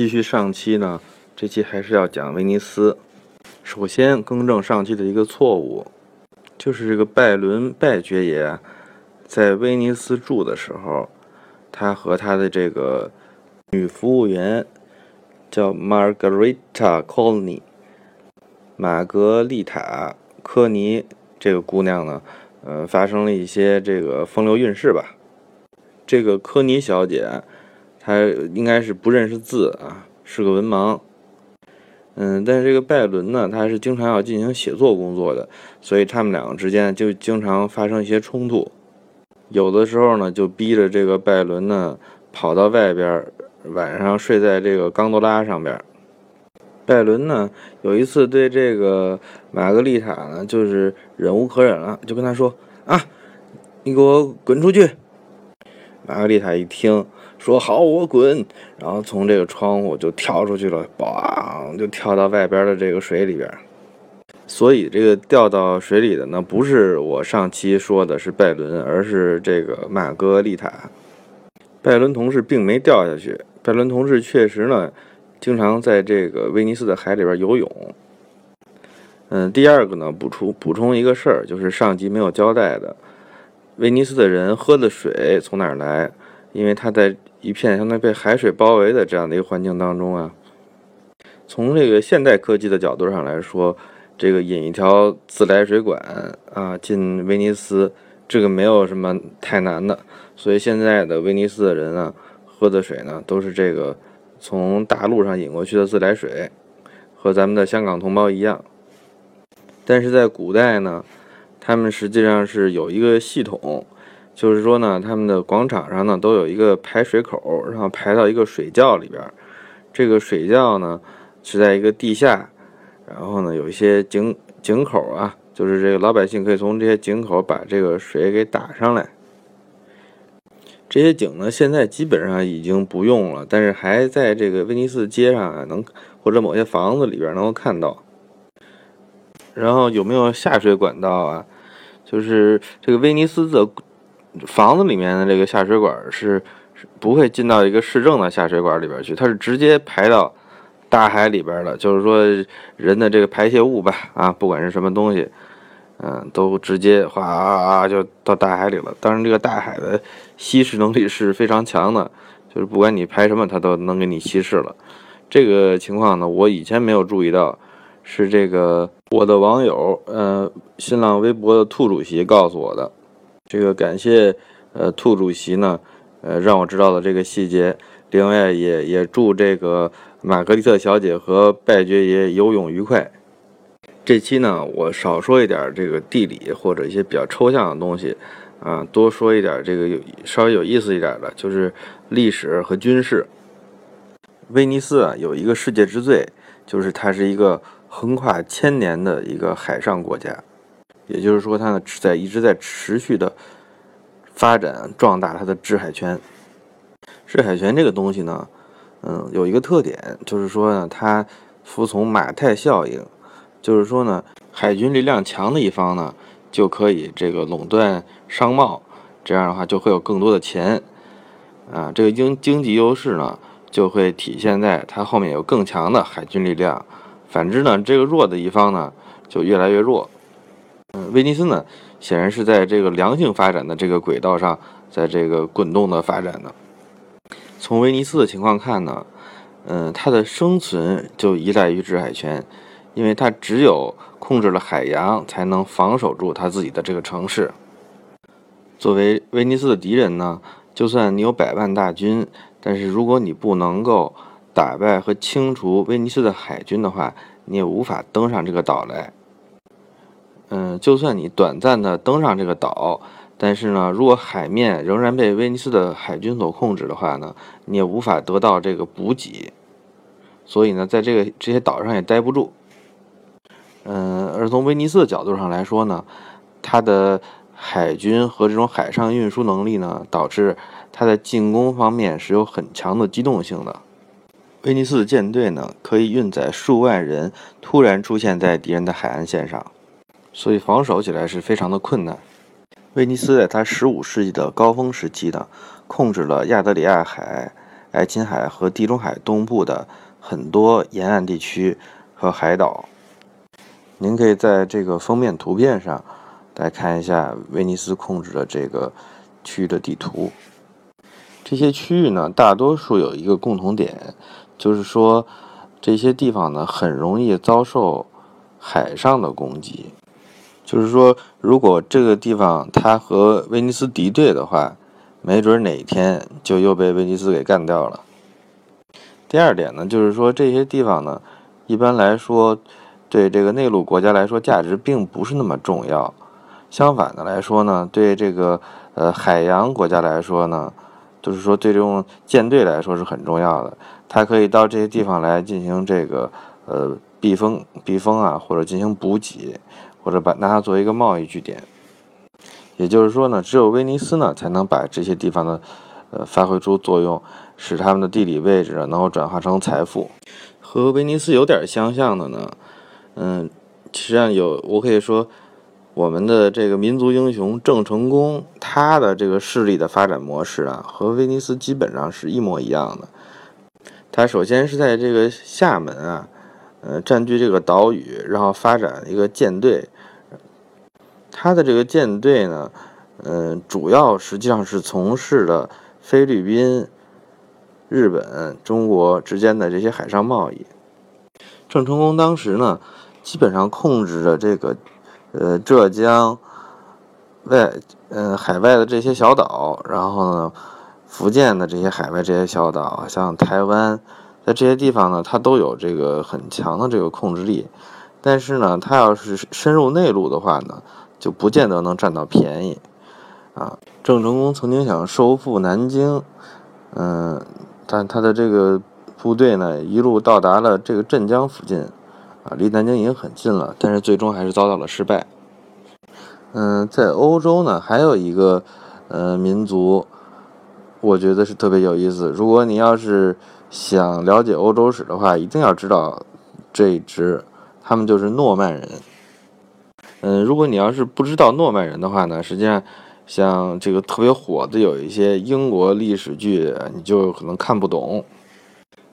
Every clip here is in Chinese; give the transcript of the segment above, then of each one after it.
继续上期呢，这期还是要讲威尼斯。首先更正上期的一个错误，就是这个拜伦拜爵爷在威尼斯住的时候，他和他的这个女服务员叫 Margarita Colny，玛格丽塔·科尼这个姑娘呢，呃，发生了一些这个风流韵事吧。这个科尼小姐。他应该是不认识字啊，是个文盲。嗯，但是这个拜伦呢，他是经常要进行写作工作的，所以他们两个之间就经常发生一些冲突。有的时候呢，就逼着这个拜伦呢跑到外边，晚上睡在这个冈多拉上边。拜伦呢有一次对这个玛格丽塔呢就是忍无可忍了，就跟他说：“啊，你给我滚出去！”玛格丽塔一听。说好，我滚，然后从这个窗户就跳出去了，嘣，就跳到外边的这个水里边。所以这个掉到水里的呢，不是我上期说的是拜伦，而是这个玛格丽塔。拜伦同事并没掉下去，拜伦同事确实呢，经常在这个威尼斯的海里边游泳。嗯，第二个呢，补充补充一个事儿，就是上集没有交代的，威尼斯的人喝的水从哪儿来？因为他在。一片相当于被海水包围的这样的一个环境当中啊，从这个现代科技的角度上来说，这个引一条自来水管啊进威尼斯，这个没有什么太难的。所以现在的威尼斯的人啊，喝的水呢都是这个从大陆上引过去的自来水，和咱们的香港同胞一样。但是在古代呢，他们实际上是有一个系统。就是说呢，他们的广场上呢都有一个排水口，然后排到一个水窖里边。这个水窖呢是在一个地下，然后呢有一些井井口啊，就是这个老百姓可以从这些井口把这个水给打上来。这些井呢现在基本上已经不用了，但是还在这个威尼斯街上啊能或者某些房子里边能够看到。然后有没有下水管道啊？就是这个威尼斯的。房子里面的这个下水管是不会进到一个市政的下水管里边去，它是直接排到大海里边的。就是说，人的这个排泄物吧，啊，不管是什么东西，嗯，都直接哗啊啊就到大海里了。当然，这个大海的稀释能力是非常强的，就是不管你排什么，它都能给你稀释了。这个情况呢，我以前没有注意到，是这个我的网友，呃，新浪微博的兔主席告诉我的。这个感谢，呃，兔主席呢，呃，让我知道了这个细节。另外，也也祝这个玛格丽特小姐和拜爵爷游泳愉快。这期呢，我少说一点这个地理或者一些比较抽象的东西，啊，多说一点这个有稍微有意思一点的，就是历史和军事。威尼斯啊，有一个世界之最，就是它是一个横跨千年的一个海上国家。也就是说，它呢在一直在持续的发展壮大它的制海权。制海权这个东西呢，嗯，有一个特点，就是说呢，它服从马太效应，就是说呢，海军力量强的一方呢，就可以这个垄断商贸，这样的话就会有更多的钱，啊，这个经经济优势呢就会体现在它后面有更强的海军力量。反之呢，这个弱的一方呢就越来越弱。嗯，威尼斯呢，显然是在这个良性发展的这个轨道上，在这个滚动的发展的。从威尼斯的情况看呢，嗯，它的生存就依赖于制海权，因为它只有控制了海洋，才能防守住它自己的这个城市。作为威尼斯的敌人呢，就算你有百万大军，但是如果你不能够打败和清除威尼斯的海军的话，你也无法登上这个岛来。嗯，就算你短暂的登上这个岛，但是呢，如果海面仍然被威尼斯的海军所控制的话呢，你也无法得到这个补给，所以呢，在这个这些岛上也待不住。嗯，而从威尼斯的角度上来说呢，它的海军和这种海上运输能力呢，导致它在进攻方面是有很强的机动性的。威尼斯的舰队呢，可以运载数万人突然出现在敌人的海岸线上。所以防守起来是非常的困难。威尼斯在它十五世纪的高峰时期呢，控制了亚得里亚海，爱琴海和地中海东部的很多沿岸地区和海岛。您可以在这个封面图片上来看一下威尼斯控制的这个区域的地图。这些区域呢，大多数有一个共同点，就是说这些地方呢很容易遭受海上的攻击。就是说，如果这个地方它和威尼斯敌对的话，没准哪天就又被威尼斯给干掉了。第二点呢，就是说这些地方呢，一般来说对这个内陆国家来说价值并不是那么重要。相反的来说呢，对这个呃海洋国家来说呢，就是说对这种舰队来说是很重要的。它可以到这些地方来进行这个呃避风避风啊，或者进行补给。或者把拿它作为一个贸易据点，也就是说呢，只有威尼斯呢才能把这些地方的，呃，发挥出作用，使他们的地理位置能够转化成财富。和威尼斯有点相像的呢，嗯，实际上有，我可以说，我们的这个民族英雄郑成功，他的这个势力的发展模式啊，和威尼斯基本上是一模一样的。他首先是在这个厦门啊。呃，占据这个岛屿，然后发展一个舰队。他的这个舰队呢，嗯，主要实际上是从事的菲律宾、日本、中国之间的这些海上贸易。郑成功当时呢，基本上控制着这个，呃，浙江外，呃，海外的这些小岛，然后呢，福建的这些海外这些小岛，像台湾。在这些地方呢，它都有这个很强的这个控制力，但是呢，它要是深入内陆的话呢，就不见得能占到便宜。啊，郑成功曾经想收复南京，嗯，但他的这个部队呢，一路到达了这个镇江附近，啊，离南京已经很近了，但是最终还是遭到了失败。嗯，在欧洲呢，还有一个呃民族，我觉得是特别有意思。如果你要是想了解欧洲史的话，一定要知道这一支，他们就是诺曼人。嗯，如果你要是不知道诺曼人的话呢，实际上像这个特别火的有一些英国历史剧，你就可能看不懂。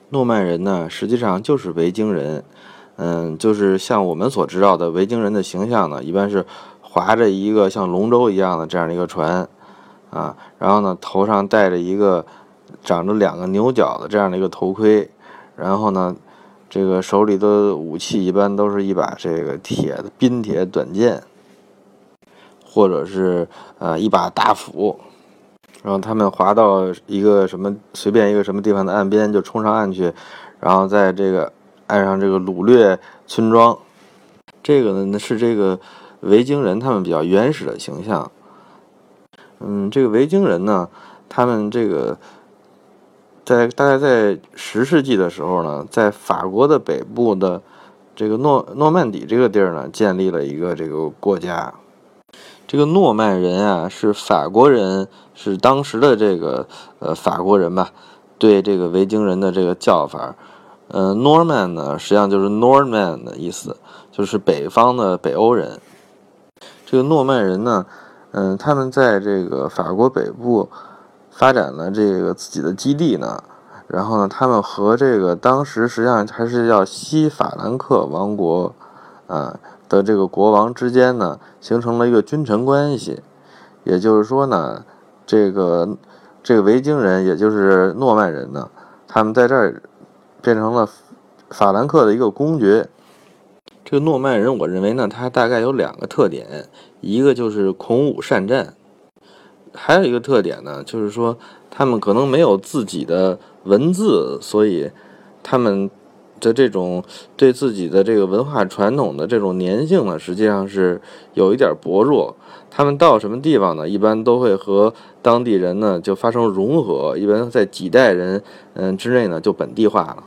诺曼人呢，实际上就是维京人。嗯，就是像我们所知道的维京人的形象呢，一般是划着一个像龙舟一样的这样的一个船，啊，然后呢头上戴着一个。长着两个牛角的这样的一个头盔，然后呢，这个手里的武器一般都是一把这个铁的冰铁短剑，或者是呃一把大斧，然后他们划到一个什么随便一个什么地方的岸边就冲上岸去，然后在这个岸上这个掳掠村庄，这个呢是这个维京人他们比较原始的形象。嗯，这个维京人呢，他们这个。在大概在十世纪的时候呢，在法国的北部的这个诺诺曼底这个地儿呢，建立了一个这个国家。这个诺曼人啊，是法国人，是当时的这个呃法国人吧，对这个维京人的这个叫法。呃，Norman 呢，实际上就是 Norman 的意思，就是北方的北欧人。这个诺曼人呢，嗯，他们在这个法国北部。发展了这个自己的基地呢，然后呢，他们和这个当时实际上还是叫西法兰克王国，啊的这个国王之间呢，形成了一个君臣关系。也就是说呢，这个这个维京人，也就是诺曼人呢，他们在这儿变成了法兰克的一个公爵。这个诺曼人，我认为呢，他大概有两个特点，一个就是孔武善战。还有一个特点呢，就是说他们可能没有自己的文字，所以他们的这种对自己的这个文化传统的这种粘性呢，实际上是有一点薄弱。他们到什么地方呢，一般都会和当地人呢就发生融合，一般在几代人嗯之内呢就本地化了。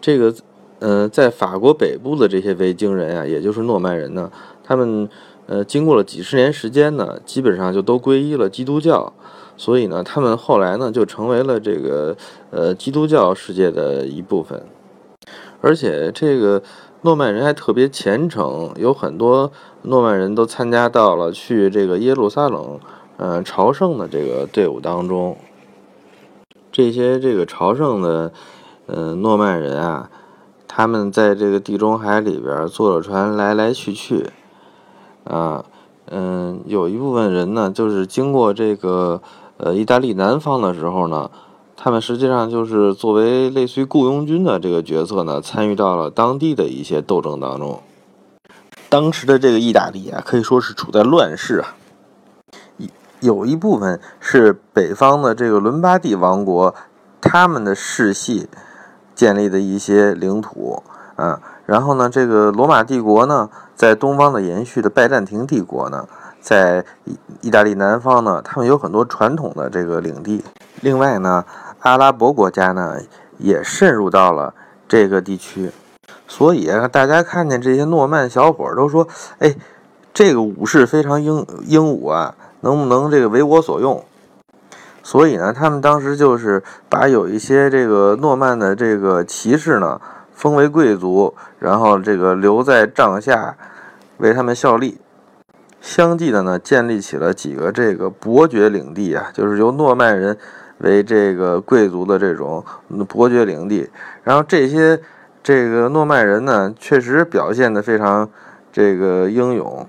这个呃，在法国北部的这些维京人啊，也就是诺曼人呢，他们。呃，经过了几十年时间呢，基本上就都皈依了基督教，所以呢，他们后来呢就成为了这个呃基督教世界的一部分，而且这个诺曼人还特别虔诚，有很多诺曼人都参加到了去这个耶路撒冷呃朝圣的这个队伍当中。这些这个朝圣的呃诺曼人啊，他们在这个地中海里边坐着船来来去去啊，嗯，有一部分人呢，就是经过这个呃意大利南方的时候呢。他们实际上就是作为类似于雇佣军的这个角色呢，参与到了当地的一些斗争当中。当时的这个意大利啊，可以说是处在乱世啊。有一部分是北方的这个伦巴第王国，他们的世系建立的一些领土啊。然后呢，这个罗马帝国呢，在东方的延续的拜占庭帝国呢，在意大利南方呢，他们有很多传统的这个领地。另外呢。阿拉伯国家呢，也渗入到了这个地区，所以，大家看见这些诺曼小伙都说：“哎，这个武士非常英英武啊，能不能这个为我所用？”所以呢，他们当时就是把有一些这个诺曼的这个骑士呢封为贵族，然后这个留在帐下为他们效力，相继的呢建立起了几个这个伯爵领地啊，就是由诺曼人。为这个贵族的这种伯爵领地，然后这些这个诺曼人呢，确实表现的非常这个英勇。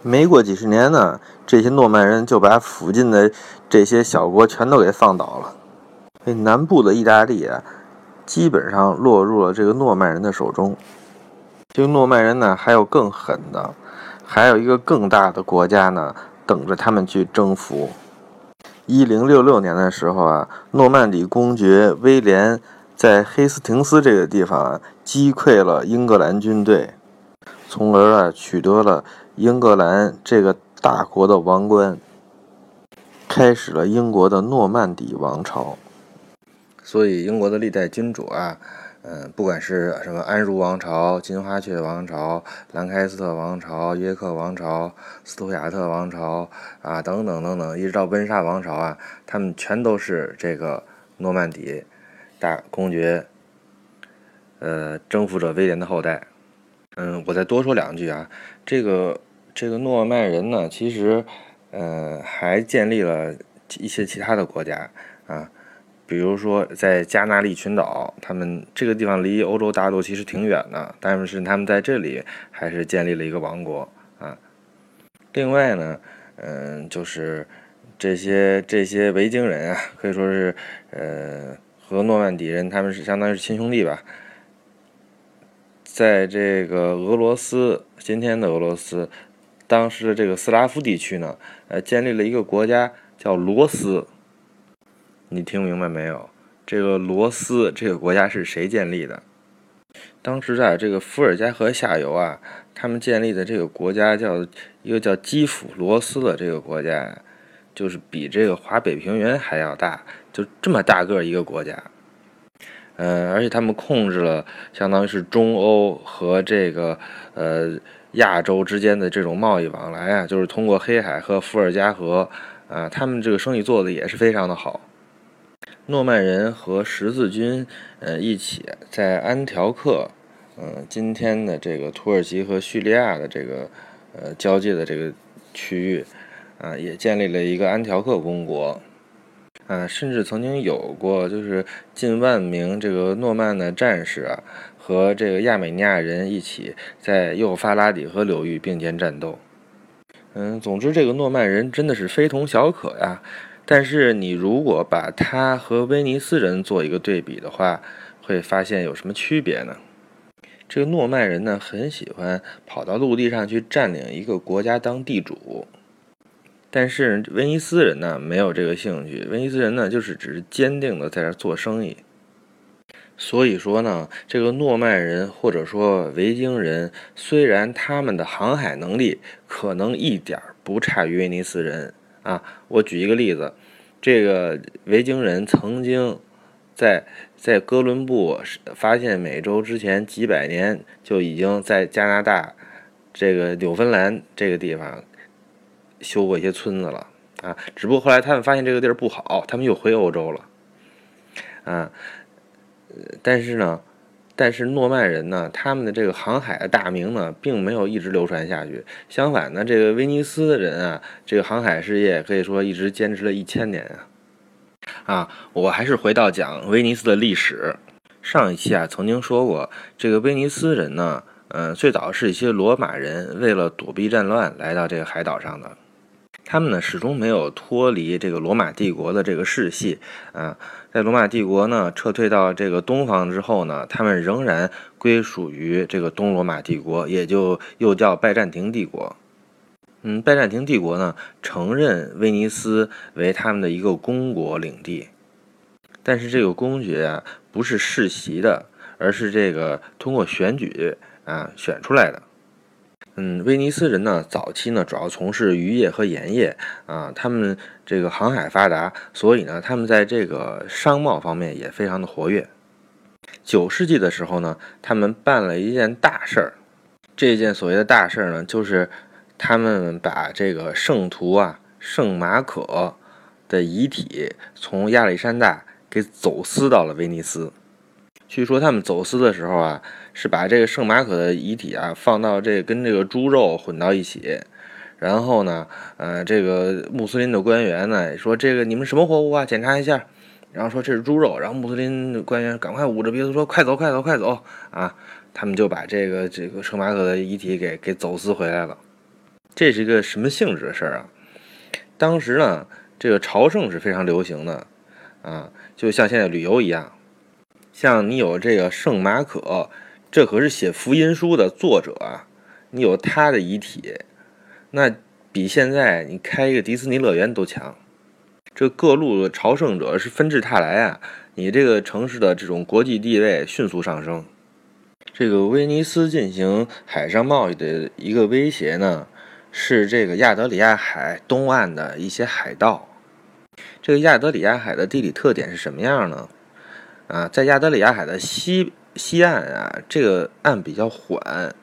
没过几十年呢，这些诺曼人就把附近的这些小国全都给放倒了。这南部的意大利啊，基本上落入了这个诺曼人的手中。这个诺曼人呢，还有更狠的，还有一个更大的国家呢，等着他们去征服。一零六六年的时候啊，诺曼底公爵威廉在黑斯廷斯这个地方啊击溃了英格兰军队，从而啊取得了英格兰这个大国的王冠，开始了英国的诺曼底王朝。所以，英国的历代君主啊。嗯，不管是什么安茹王朝、金花雀王朝、兰开斯特王朝、约克王朝、斯图亚特王朝啊，等等等等，一直到温莎王朝啊，他们全都是这个诺曼底大公爵，呃，征服者威廉的后代。嗯，我再多说两句啊，这个这个诺曼人呢，其实，呃，还建立了一些其他的国家啊。比如说，在加纳利群岛，他们这个地方离欧洲大陆其实挺远的，但是他们在这里还是建立了一个王国啊。另外呢，嗯，就是这些这些维京人啊，可以说是呃和诺曼底人他们是相当于是亲兄弟吧。在这个俄罗斯，今天的俄罗斯，当时的这个斯拉夫地区呢，呃，建立了一个国家叫罗斯。你听明白没有？这个罗斯这个国家是谁建立的？当时在这个伏尔加河下游啊，他们建立的这个国家叫一个叫基辅罗斯的这个国家，就是比这个华北平原还要大，就这么大个一个国家。嗯，而且他们控制了相当于是中欧和这个呃亚洲之间的这种贸易往来啊，就是通过黑海和伏尔加河啊，他们这个生意做的也是非常的好。诺曼人和十字军，呃，一起在安条克，嗯，今天的这个土耳其和叙利亚的这个，呃，交界的这个区域，啊，也建立了一个安条克公国，啊，甚至曾经有过就是近万名这个诺曼的战士啊，和这个亚美尼亚人一起在幼发拉底河流域并肩战斗。嗯，总之，这个诺曼人真的是非同小可呀。但是你如果把他和威尼斯人做一个对比的话，会发现有什么区别呢？这个诺曼人呢，很喜欢跑到陆地上去占领一个国家当地主，但是威尼斯人呢，没有这个兴趣。威尼斯人呢，就是只是坚定的在这做生意。所以说呢，这个诺曼人或者说维京人，虽然他们的航海能力可能一点不差于威尼斯人。啊，我举一个例子，这个维京人曾经在在哥伦布发现美洲之前几百年就已经在加拿大这个纽芬兰这个地方修过一些村子了啊，只不过后来他们发现这个地儿不好，他们又回欧洲了啊，但是呢。但是诺曼人呢，他们的这个航海的大名呢，并没有一直流传下去。相反呢，这个威尼斯的人啊，这个航海事业可以说一直坚持了一千年啊。啊，我还是回到讲威尼斯的历史。上一期啊，曾经说过，这个威尼斯人呢，嗯，最早是一些罗马人为了躲避战乱来到这个海岛上的。他们呢，始终没有脱离这个罗马帝国的这个世系啊。在罗马帝国呢撤退到这个东方之后呢，他们仍然归属于这个东罗马帝国，也就又叫拜占庭帝国。嗯，拜占庭帝国呢承认威尼斯为他们的一个公国领地，但是这个公爵啊不是世袭的，而是这个通过选举啊选出来的。嗯，威尼斯人呢早期呢主要从事渔业和盐业啊，他们这个航海发达，所以呢他们在这个商贸方面也非常的活跃。九世纪的时候呢，他们办了一件大事儿，这件所谓的大事儿呢就是。他们把这个圣徒啊，圣马可的遗体从亚历山大给走私到了威尼斯。据说他们走私的时候啊，是把这个圣马可的遗体啊放到这跟这个猪肉混到一起，然后呢，呃，这个穆斯林的官员呢说这个你们什么货物啊？检查一下，然后说这是猪肉，然后穆斯林官员赶快捂着鼻子说快走快走快走啊！他们就把这个这个圣马可的遗体给给走私回来了。这是一个什么性质的事儿啊？当时呢，这个朝圣是非常流行的，啊，就像现在旅游一样。像你有这个圣马可，这可是写福音书的作者啊，你有他的遗体，那比现在你开一个迪士尼乐园都强。这各路的朝圣者是纷至沓来啊，你这个城市的这种国际地位迅速上升。这个威尼斯进行海上贸易的一个威胁呢？是这个亚德里亚海东岸的一些海盗。这个亚德里亚海的地理特点是什么样呢？啊，在亚德里亚海的西西岸啊，这个岸比较缓，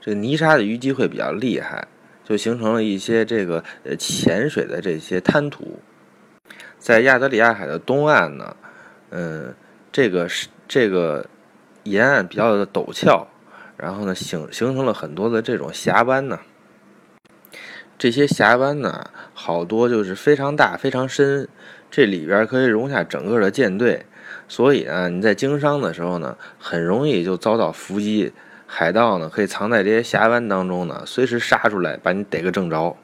这个泥沙的淤积会比较厉害，就形成了一些这个呃潜水的这些滩涂。在亚德里亚海的东岸呢，嗯，这个是这个沿岸比较的陡峭，然后呢形形成了很多的这种峡湾呢。这些峡湾呢，好多就是非常大、非常深，这里边可以容下整个的舰队，所以啊，你在经商的时候呢，很容易就遭到伏击。海盗呢，可以藏在这些峡湾当中呢，随时杀出来把你逮个正着。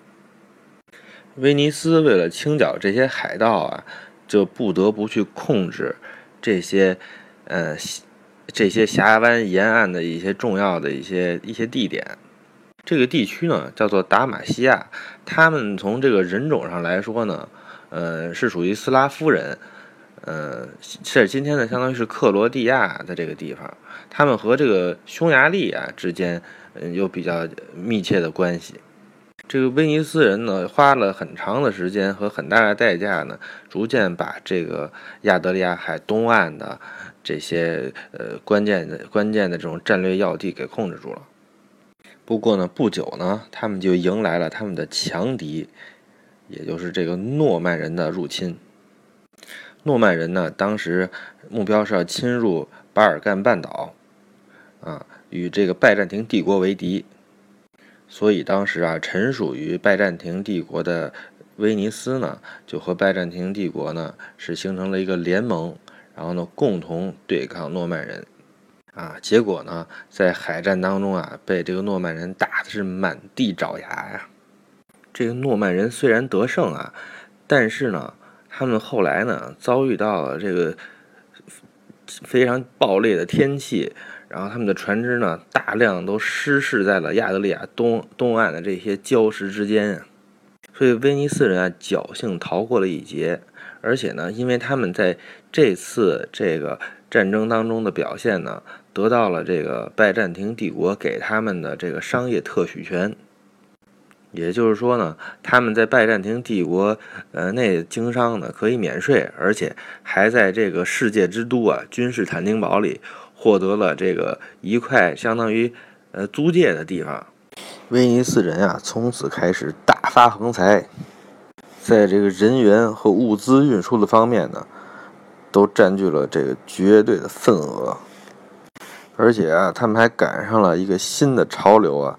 威尼斯为了清剿这些海盗啊，就不得不去控制这些，呃，这些峡湾沿岸的一些重要的一些一些地点。这个地区呢，叫做达马西亚。他们从这个人种上来说呢，呃，是属于斯拉夫人，呃，是今天呢，相当于是克罗地亚的这个地方。他们和这个匈牙利啊之间，嗯，有比较密切的关系。这个威尼斯人呢，花了很长的时间和很大的代价呢，逐渐把这个亚得里亚海东岸的这些呃关键的关键的这种战略要地给控制住了。不过呢，不久呢，他们就迎来了他们的强敌，也就是这个诺曼人的入侵。诺曼人呢，当时目标是要侵入巴尔干半岛，啊，与这个拜占庭帝国为敌。所以当时啊，臣属于拜占庭帝国的威尼斯呢，就和拜占庭帝国呢是形成了一个联盟，然后呢，共同对抗诺曼人。啊，结果呢，在海战当中啊，被这个诺曼人打的是满地找牙呀。这个诺曼人虽然得胜啊，但是呢，他们后来呢，遭遇到了这个非常暴烈的天气，然后他们的船只呢，大量都失事在了亚得里亚东东岸的这些礁石之间，所以威尼斯人啊，侥幸逃过了一劫。而且呢，因为他们在这次这个战争当中的表现呢。得到了这个拜占庭帝国给他们的这个商业特许权，也就是说呢，他们在拜占庭帝国呃内经商呢可以免税，而且还在这个世界之都啊君士坦丁堡里获得了这个一块相当于呃租界的地方。威尼斯人啊从此开始大发横财，在这个人员和物资运输的方面呢，都占据了这个绝对的份额。而且啊，他们还赶上了一个新的潮流啊，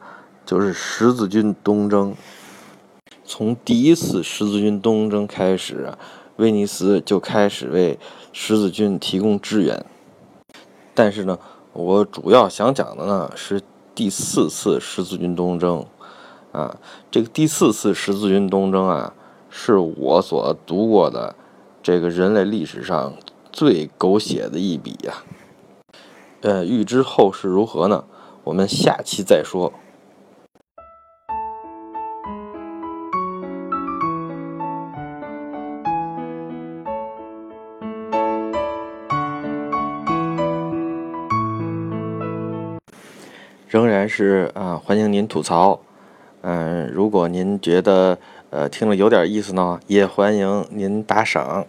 就是十字军东征。从第一次十字军东征开始，威尼斯就开始为十字军提供支援。但是呢，我主要想讲的呢是第四次十字军东征。啊，这个第四次十字军东征啊，是我所读过的这个人类历史上最狗血的一笔呀。呃，欲知后事如何呢？我们下期再说。还是啊，欢迎您吐槽。嗯，如果您觉得呃听了有点意思呢，也欢迎您打赏。